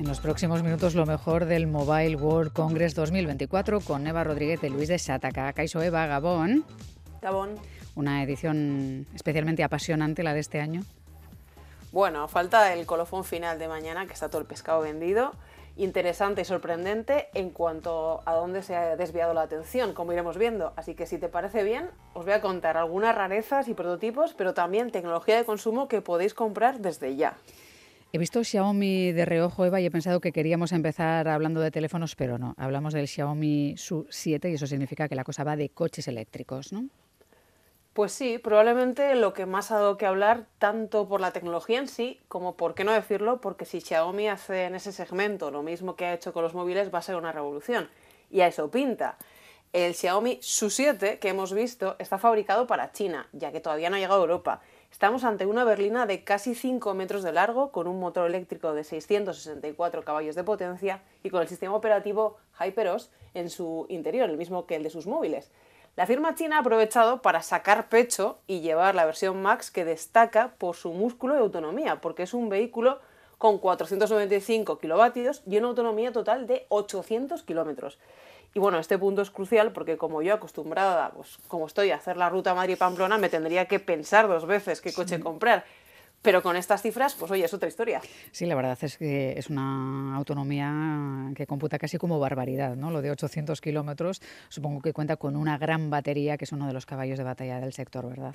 En los próximos minutos lo mejor del Mobile World Congress 2024 con Eva Rodríguez de Luis de Sataka. Caiso Eva Gabón. Gabón. Una edición especialmente apasionante la de este año. Bueno, falta el colofón final de mañana, que está todo el pescado vendido. Interesante y sorprendente en cuanto a dónde se ha desviado la atención, como iremos viendo. Así que si te parece bien, os voy a contar algunas rarezas y prototipos, pero también tecnología de consumo que podéis comprar desde ya. He visto Xiaomi de reojo, Eva, y he pensado que queríamos empezar hablando de teléfonos, pero no. Hablamos del Xiaomi Su 7 y eso significa que la cosa va de coches eléctricos, ¿no? Pues sí, probablemente lo que más ha dado que hablar, tanto por la tecnología en sí, como por qué no decirlo, porque si Xiaomi hace en ese segmento lo mismo que ha hecho con los móviles, va a ser una revolución. Y a eso pinta. El Xiaomi Su 7 que hemos visto está fabricado para China, ya que todavía no ha llegado a Europa. Estamos ante una berlina de casi 5 metros de largo, con un motor eléctrico de 664 caballos de potencia y con el sistema operativo HyperOS en su interior, el mismo que el de sus móviles. La firma china ha aprovechado para sacar pecho y llevar la versión Max que destaca por su músculo y autonomía, porque es un vehículo con 495 kilovatios y una autonomía total de 800 kilómetros. Y bueno, este punto es crucial porque como yo acostumbrada, pues como estoy a hacer la ruta Madrid-Pamplona, me tendría que pensar dos veces qué coche comprar. Pero con estas cifras, pues oye, es otra historia. Sí, la verdad es que es una autonomía que computa casi como barbaridad, ¿no? Lo de 800 kilómetros, supongo que cuenta con una gran batería, que es uno de los caballos de batalla del sector, ¿verdad?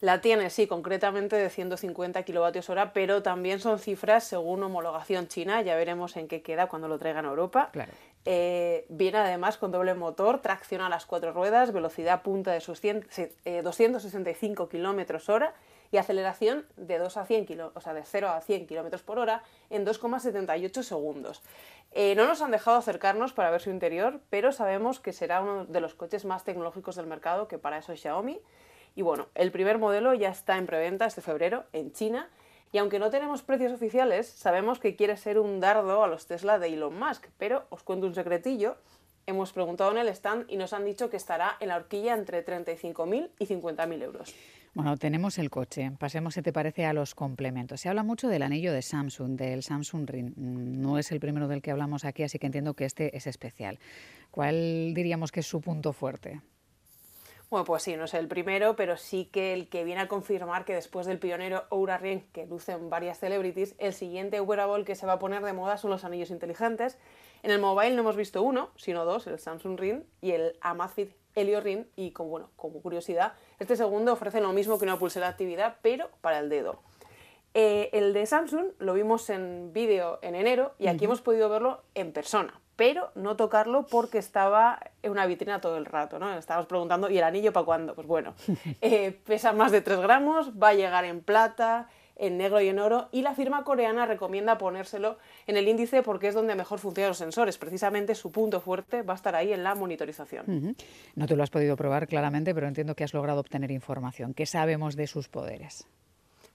La tiene, sí, concretamente de 150 kilovatios hora, pero también son cifras según homologación china, ya veremos en qué queda cuando lo traigan a Europa. Claro. Eh, viene además con doble motor, tracción a las cuatro ruedas, velocidad punta de sus 265 kilómetros hora y aceleración de 2 a 100 kilo, o sea, de 0 a 100 kilómetros por hora en 2,78 segundos. Eh, no nos han dejado acercarnos para ver su interior, pero sabemos que será uno de los coches más tecnológicos del mercado, que para eso es Xiaomi. Y bueno, el primer modelo ya está en preventa este febrero en China. Y aunque no tenemos precios oficiales, sabemos que quiere ser un dardo a los Tesla de Elon Musk. Pero os cuento un secretillo. Hemos preguntado en el stand y nos han dicho que estará en la horquilla entre 35.000 y 50.000 euros. Bueno, tenemos el coche. Pasemos, si te parece, a los complementos. Se habla mucho del anillo de Samsung, del Samsung Ring. No es el primero del que hablamos aquí, así que entiendo que este es especial. ¿Cuál diríamos que es su punto fuerte? Bueno, pues sí, no es el primero, pero sí que el que viene a confirmar que después del pionero Oura Ring, que lucen varias celebrities, el siguiente wearable que se va a poner de moda son los anillos inteligentes. En el mobile no hemos visto uno, sino dos, el Samsung Ring y el Amazfit Helio Ring. Y como, bueno, como curiosidad, este segundo ofrece lo mismo que una pulsera de actividad, pero para el dedo. Eh, el de Samsung lo vimos en vídeo en enero y aquí hemos podido verlo en persona pero no tocarlo porque estaba en una vitrina todo el rato, ¿no? Estábamos preguntando, ¿y el anillo para cuándo? Pues bueno, eh, pesa más de 3 gramos, va a llegar en plata, en negro y en oro, y la firma coreana recomienda ponérselo en el índice porque es donde mejor funcionan los sensores. Precisamente su punto fuerte va a estar ahí en la monitorización. No te lo has podido probar claramente, pero entiendo que has logrado obtener información. ¿Qué sabemos de sus poderes?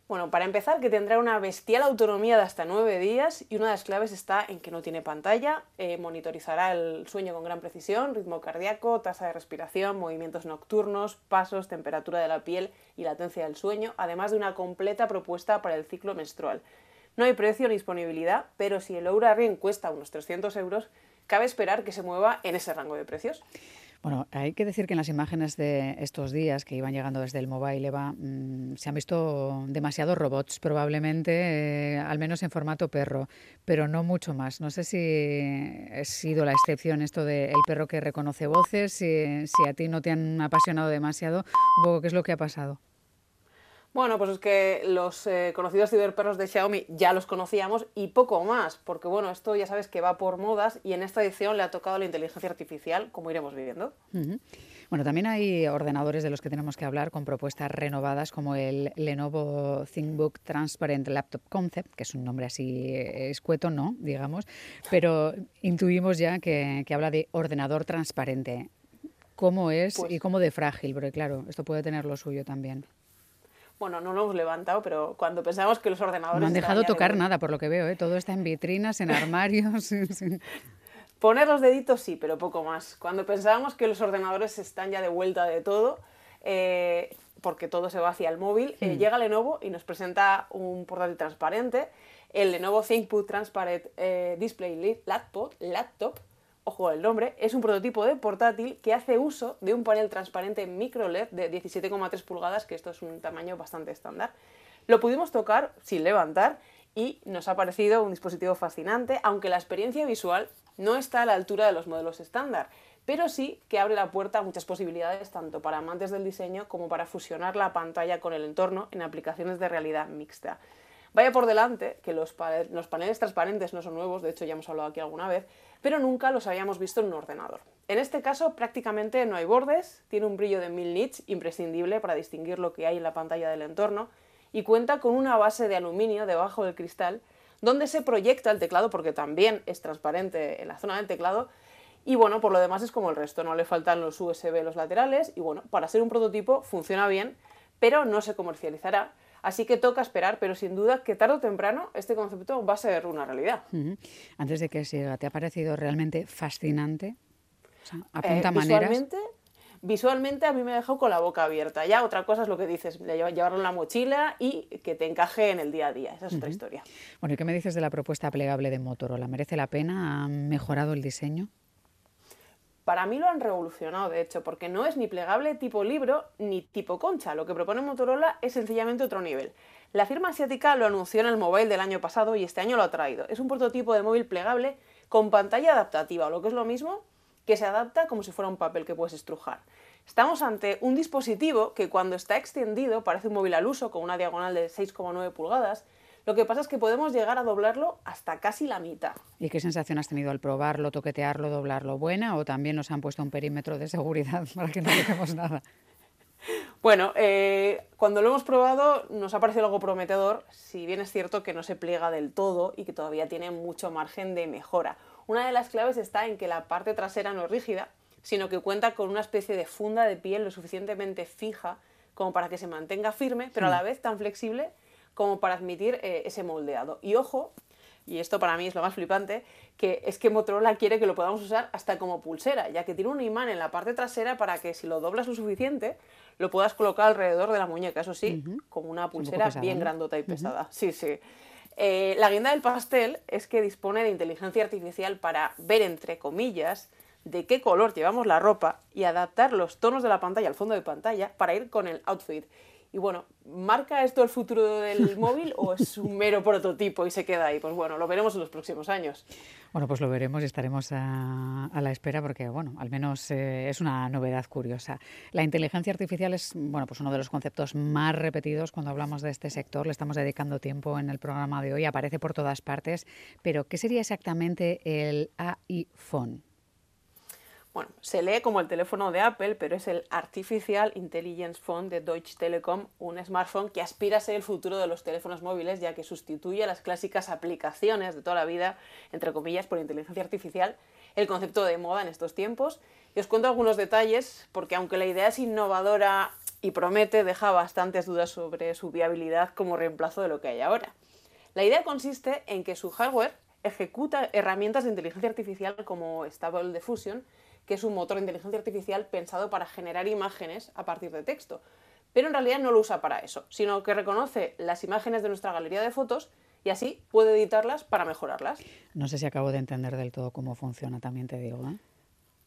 Bueno, para empezar, que tendrá una bestial autonomía de hasta nueve días y una de las claves está en que no tiene pantalla, eh, monitorizará el sueño con gran precisión, ritmo cardíaco, tasa de respiración, movimientos nocturnos, pasos, temperatura de la piel y latencia del sueño, además de una completa propuesta para el ciclo menstrual. No hay precio ni disponibilidad, pero si el Oura Ring cuesta unos 300 euros, cabe esperar que se mueva en ese rango de precios. Bueno, hay que decir que en las imágenes de estos días que iban llegando desde el mobile, Eva, mm, se han visto demasiados robots, probablemente, eh, al menos en formato perro, pero no mucho más. No sé si ha sido la excepción esto del perro que reconoce voces, si, si a ti no te han apasionado demasiado, un poco qué es lo que ha pasado. Bueno, pues es que los eh, conocidos ciberperros de Xiaomi ya los conocíamos y poco más, porque bueno, esto ya sabes que va por modas y en esta edición le ha tocado la inteligencia artificial, como iremos viviendo. Bueno, también hay ordenadores de los que tenemos que hablar con propuestas renovadas como el Lenovo ThinkBook Transparent Laptop Concept, que es un nombre así eh, escueto, no, digamos, pero intuimos ya que, habla de ordenador transparente. ¿Cómo es pues y cómo de frágil? Porque claro, esto puede tener lo suyo también bueno, no lo hemos levantado, pero cuando pensamos que los ordenadores... No han dejado tocar nada, por lo que veo, ¿eh? todo está en vitrinas, en armarios. Poner los deditos sí, pero poco más. Cuando pensábamos que los ordenadores están ya de vuelta de todo, eh, porque todo se va hacia el móvil, eh, llega Lenovo y nos presenta un portátil transparente el Lenovo ThinkPad Transparent Display Laptop, laptop, ojo el nombre, es un prototipo de portátil que hace uso de un panel transparente micro LED de 17,3 pulgadas, que esto es un tamaño bastante estándar. Lo pudimos tocar sin levantar y nos ha parecido un dispositivo fascinante, aunque la experiencia visual no está a la altura de los modelos estándar, pero sí que abre la puerta a muchas posibilidades tanto para amantes del diseño como para fusionar la pantalla con el entorno en aplicaciones de realidad mixta. Vaya por delante que los, paneles transparentes no son nuevos, de hecho ya hemos hablado aquí alguna vez, pero nunca los habíamos visto en un ordenador. En este caso prácticamente no hay bordes, tiene un brillo de 1000 nits imprescindible para distinguir lo que hay en la pantalla del entorno y cuenta con una base de aluminio debajo del cristal donde se proyecta el teclado porque también es transparente en la zona del teclado y bueno, por lo demás es como el resto, no le faltan los USB los laterales y bueno, para ser un prototipo funciona bien, pero no se comercializará. Así que toca esperar, pero sin duda que tarde o temprano este concepto va a ser una realidad. Antes de que siga, ¿te ha parecido realmente fascinante? apunta eh, maneras. Visualmente, visualmente a mí me ha dejado con la boca abierta. Ya otra cosa es lo que dices, llevarlo en la mochila y que te encaje en el día a día. Esa es otra historia. Bueno, ¿y qué me dices de la propuesta plegable de Motorola? ¿Merece la pena? ¿Ha mejorado el diseño? Para mí lo han revolucionado, de hecho, porque no es ni plegable tipo libro ni tipo concha. Lo que propone Motorola es sencillamente otro nivel. La firma asiática lo anunció en el mobile del año pasado y este año lo ha traído. Es un prototipo de móvil plegable con pantalla adaptativa, o lo que es lo mismo, que se adapta como si fuera un papel que puedes estrujar. Estamos ante un dispositivo que cuando está extendido parece un móvil al uso con una diagonal de 6,9 pulgadas lo que pasa es que podemos llegar a doblarlo hasta casi la mitad. ¿Y qué sensación has tenido al probarlo, toquetearlo, doblarlo? ¿Buena o también nos han puesto un perímetro de seguridad para que no toquemos nada? Bueno, eh, cuando lo hemos probado nos ha parecido algo prometedor, si bien es cierto que no se pliega del todo y que todavía tiene mucho margen de mejora. Una de las claves está en que la parte trasera no es rígida, sino que cuenta con una especie de funda de piel lo suficientemente fija como para que se mantenga firme, pero a la vez tan flexible como para admitir eh, ese moldeado. Y ojo, y esto para mí es lo más flipante, que es que Motorola quiere que lo podamos usar hasta como pulsera, ya que tiene un imán en la parte trasera para que si lo doblas lo suficiente, lo puedas colocar alrededor de la muñeca, eso sí, como una pulsera bien grandota y pesada. Sí, sí. Eh, la guinda del pastel es que dispone de inteligencia artificial para ver, entre comillas, de qué color llevamos la ropa y adaptar los tonos de la pantalla al fondo de pantalla para ir con el outfit. Y bueno, ¿marca esto el futuro del móvil o es un mero prototipo y se queda ahí? Pues bueno, lo veremos en los próximos años. Bueno, pues lo veremos y estaremos a, la espera porque, bueno, al menos eh, es una novedad curiosa. La inteligencia artificial es, bueno, pues uno de los conceptos más repetidos cuando hablamos de este sector. Le estamos dedicando tiempo en el programa de hoy, aparece por todas partes. Pero, ¿qué sería exactamente el iPhone? Bueno, se lee como el teléfono de Apple, pero es el Artificial Intelligence Phone de Deutsche Telekom, un smartphone que aspira a ser el futuro de los teléfonos móviles, ya que sustituye a las clásicas aplicaciones de toda la vida, entre comillas, por inteligencia artificial, el concepto de moda en estos tiempos. Y os cuento algunos detalles, porque aunque la idea es innovadora y promete, deja bastantes dudas sobre su viabilidad como reemplazo de lo que hay ahora. La idea consiste en que su hardware ejecuta herramientas de inteligencia artificial como Stable Diffusion, que es un motor de inteligencia artificial pensado para generar imágenes a partir de texto. Pero en realidad no lo usa para eso, sino que reconoce las imágenes de nuestra galería de fotos y así puede editarlas para mejorarlas. No sé si acabo de entender del todo cómo funciona, también te digo. ¿eh?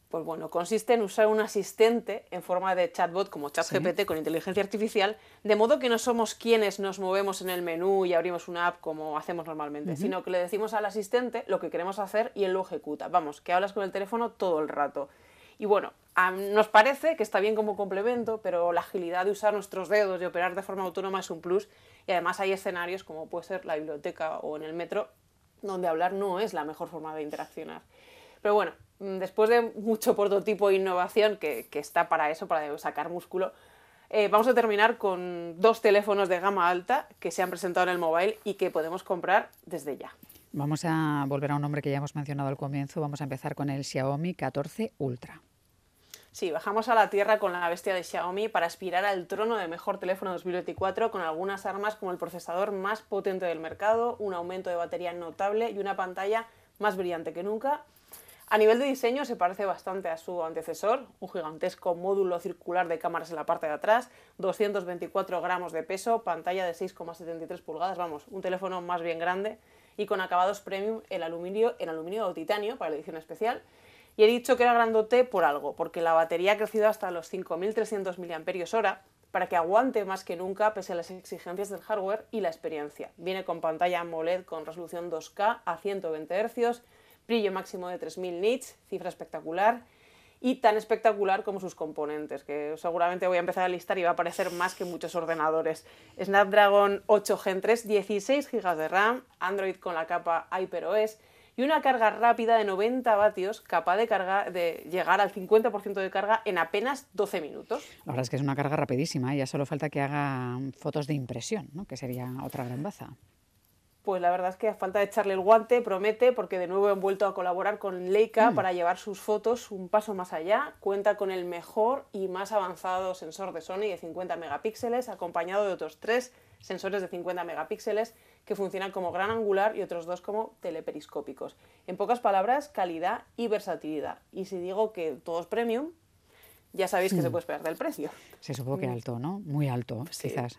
Pues bueno, consiste en usar un asistente en forma de chatbot como ChatGPT con inteligencia artificial, de modo que no somos quienes nos movemos en el menú y abrimos una app como hacemos normalmente, sino que le decimos al asistente lo que queremos hacer y él lo ejecuta. Vamos, que hablas con el teléfono todo el rato. Y bueno, nos parece que está bien como complemento, pero la agilidad de usar nuestros dedos y operar de forma autónoma es un plus. Y además hay escenarios como puede ser la biblioteca o en el metro, donde hablar no es la mejor forma de interaccionar. Pero bueno, después de mucho prototipo e innovación que, está para eso, para sacar músculo, eh, vamos a terminar con dos teléfonos de gama alta que se han presentado en el mobile y que podemos comprar desde ya. Vamos a volver a un nombre que ya hemos mencionado al comienzo. Vamos a empezar con el Xiaomi 14 Ultra. Sí, bajamos a la tierra con la bestia de Xiaomi para aspirar al trono de mejor teléfono 2024 con algunas armas como el procesador más potente del mercado, un aumento de batería notable y una pantalla más brillante que nunca a nivel de diseño se parece bastante a su antecesor, un gigantesco módulo circular de cámaras en la parte de atrás, 224 gramos de peso, pantalla de 6,73 pulgadas, vamos, un teléfono más bien grande. y con acabados premium en aluminio, en aluminio o titanio para la edición especial. Y he dicho que era grandote por algo, porque la batería ha crecido hasta los 5.300 mAh para que aguante más que nunca pese a las exigencias del hardware y la experiencia. Viene con pantalla AMOLED con resolución 2K a 120 Hz, brillo máximo de 3000 nits, cifra espectacular y tan espectacular como sus componentes, que seguramente voy a empezar a listar y va a aparecer más que muchos ordenadores. Snapdragon 8 Gen 3, 16 GB de RAM, Android con la capa HyperOS y una carga rápida de 90 vatios capaz de, llegar al 50% de carga en apenas 12 minutos. La verdad es que es una carga rapidísima, ya solo falta que haga fotos de impresión, ¿no? que sería otra gran baza pues la verdad es que a falta de echarle el guante, promete, porque de nuevo han vuelto a colaborar con Leica mm. para llevar sus fotos un paso más allá. Cuenta con el mejor y más avanzado sensor de Sony de 50 megapíxeles, acompañado de otros tres sensores de 50 megapíxeles que funcionan como gran angular y otros dos como teleperiscópicos. En pocas palabras, calidad y versatilidad. Y si digo que todo es premium, ya sabéis que se puede esperar del precio. Se supongo que mm. alto, ¿no? Muy alto, quizás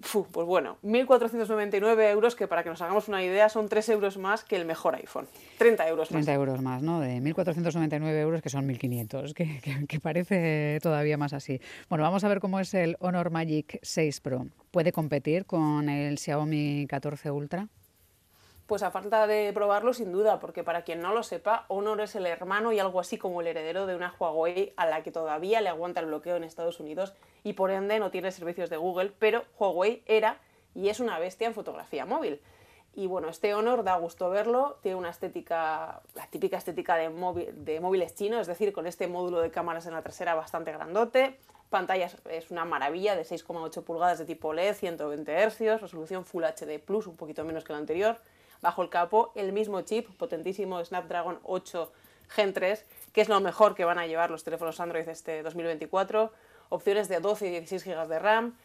pues bueno, 1.499 euros, que para que nos hagamos una idea son 3 euros más que el mejor iPhone. 30 euros más. 30 euros más, ¿no? De 1.499 euros, que son 1.500, que, que, parece todavía más así. Bueno, vamos a ver cómo es el Honor Magic 6 Pro. ¿Puede competir con el Xiaomi 14 Ultra? Pues a falta de probarlo, sin duda, porque para quien no lo sepa, Honor es el hermano y algo así como el heredero de una Huawei a la que todavía le aguanta el bloqueo en Estados Unidos y por ende no tiene servicios de Google, pero Huawei era y es una bestia en fotografía móvil. Y bueno, este Honor da gusto verlo, tiene una estética, la típica estética de, de móviles chinos, es decir, con este módulo de cámaras en la trasera bastante grandote, pantalla es una maravilla de 6,8 pulgadas de tipo LED, 120 Hz, resolución Full HD Plus, un poquito menos que la anterior, bajo el capó el mismo chip, potentísimo Snapdragon 8 Gen 3, que es lo mejor que van a llevar los teléfonos Android este 2024, opciones de 12 y 16 GB de RAM,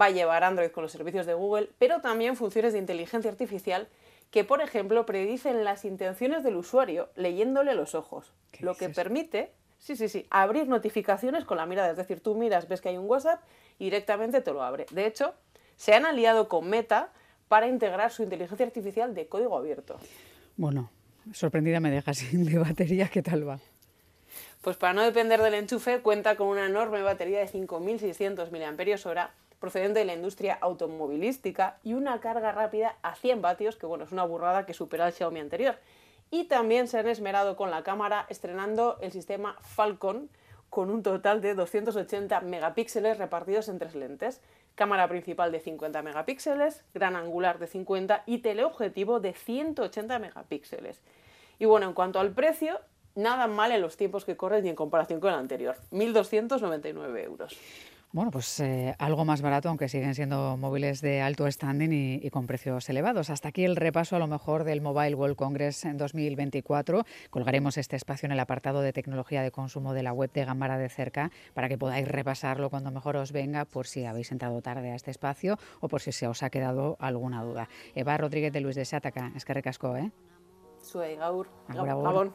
va a llevar Android con los servicios de Google, pero también funciones de inteligencia artificial que, por ejemplo, predicen las intenciones del usuario leyéndole los ojos, lo que permite, sí, sí, sí, abrir notificaciones con la mirada, es decir, tú miras, ves que hay un WhatsApp y directamente te lo abre. De hecho, se han aliado con Meta para integrar su inteligencia artificial de código abierto. Bueno, sorprendida me deja sin de batería, ¿qué tal va? Pues para no depender del enchufe, cuenta con una enorme batería de 5.600 mAh procedente de la industria automovilística y una carga rápida a 100 vatios, que bueno, es una burrada que supera al Xiaomi anterior. Y también se han esmerado con la cámara estrenando el sistema Falcon con un total de 280 megapíxeles repartidos en tres lentes, cámara principal de 50 megapíxeles, gran angular de 50 y teleobjetivo de 180 megapíxeles. Y bueno, en cuanto al precio, nada mal en los tiempos que corren y en comparación con el anterior, 1.299 euros. Bueno, pues eh, algo más barato, aunque siguen siendo móviles de alto standing y, con precios elevados. Hasta aquí el repaso a lo mejor del Mobile World Congress en 2024. Colgaremos este espacio en el apartado de tecnología de consumo de la web de Gambara de cerca para que podáis repasarlo cuando mejor os venga por si habéis entrado tarde a este espacio o por si se os ha quedado alguna duda. Eva Rodríguez de Luis de Sátaca, es que recasco, ¿eh? Soy Gaur. Gabón.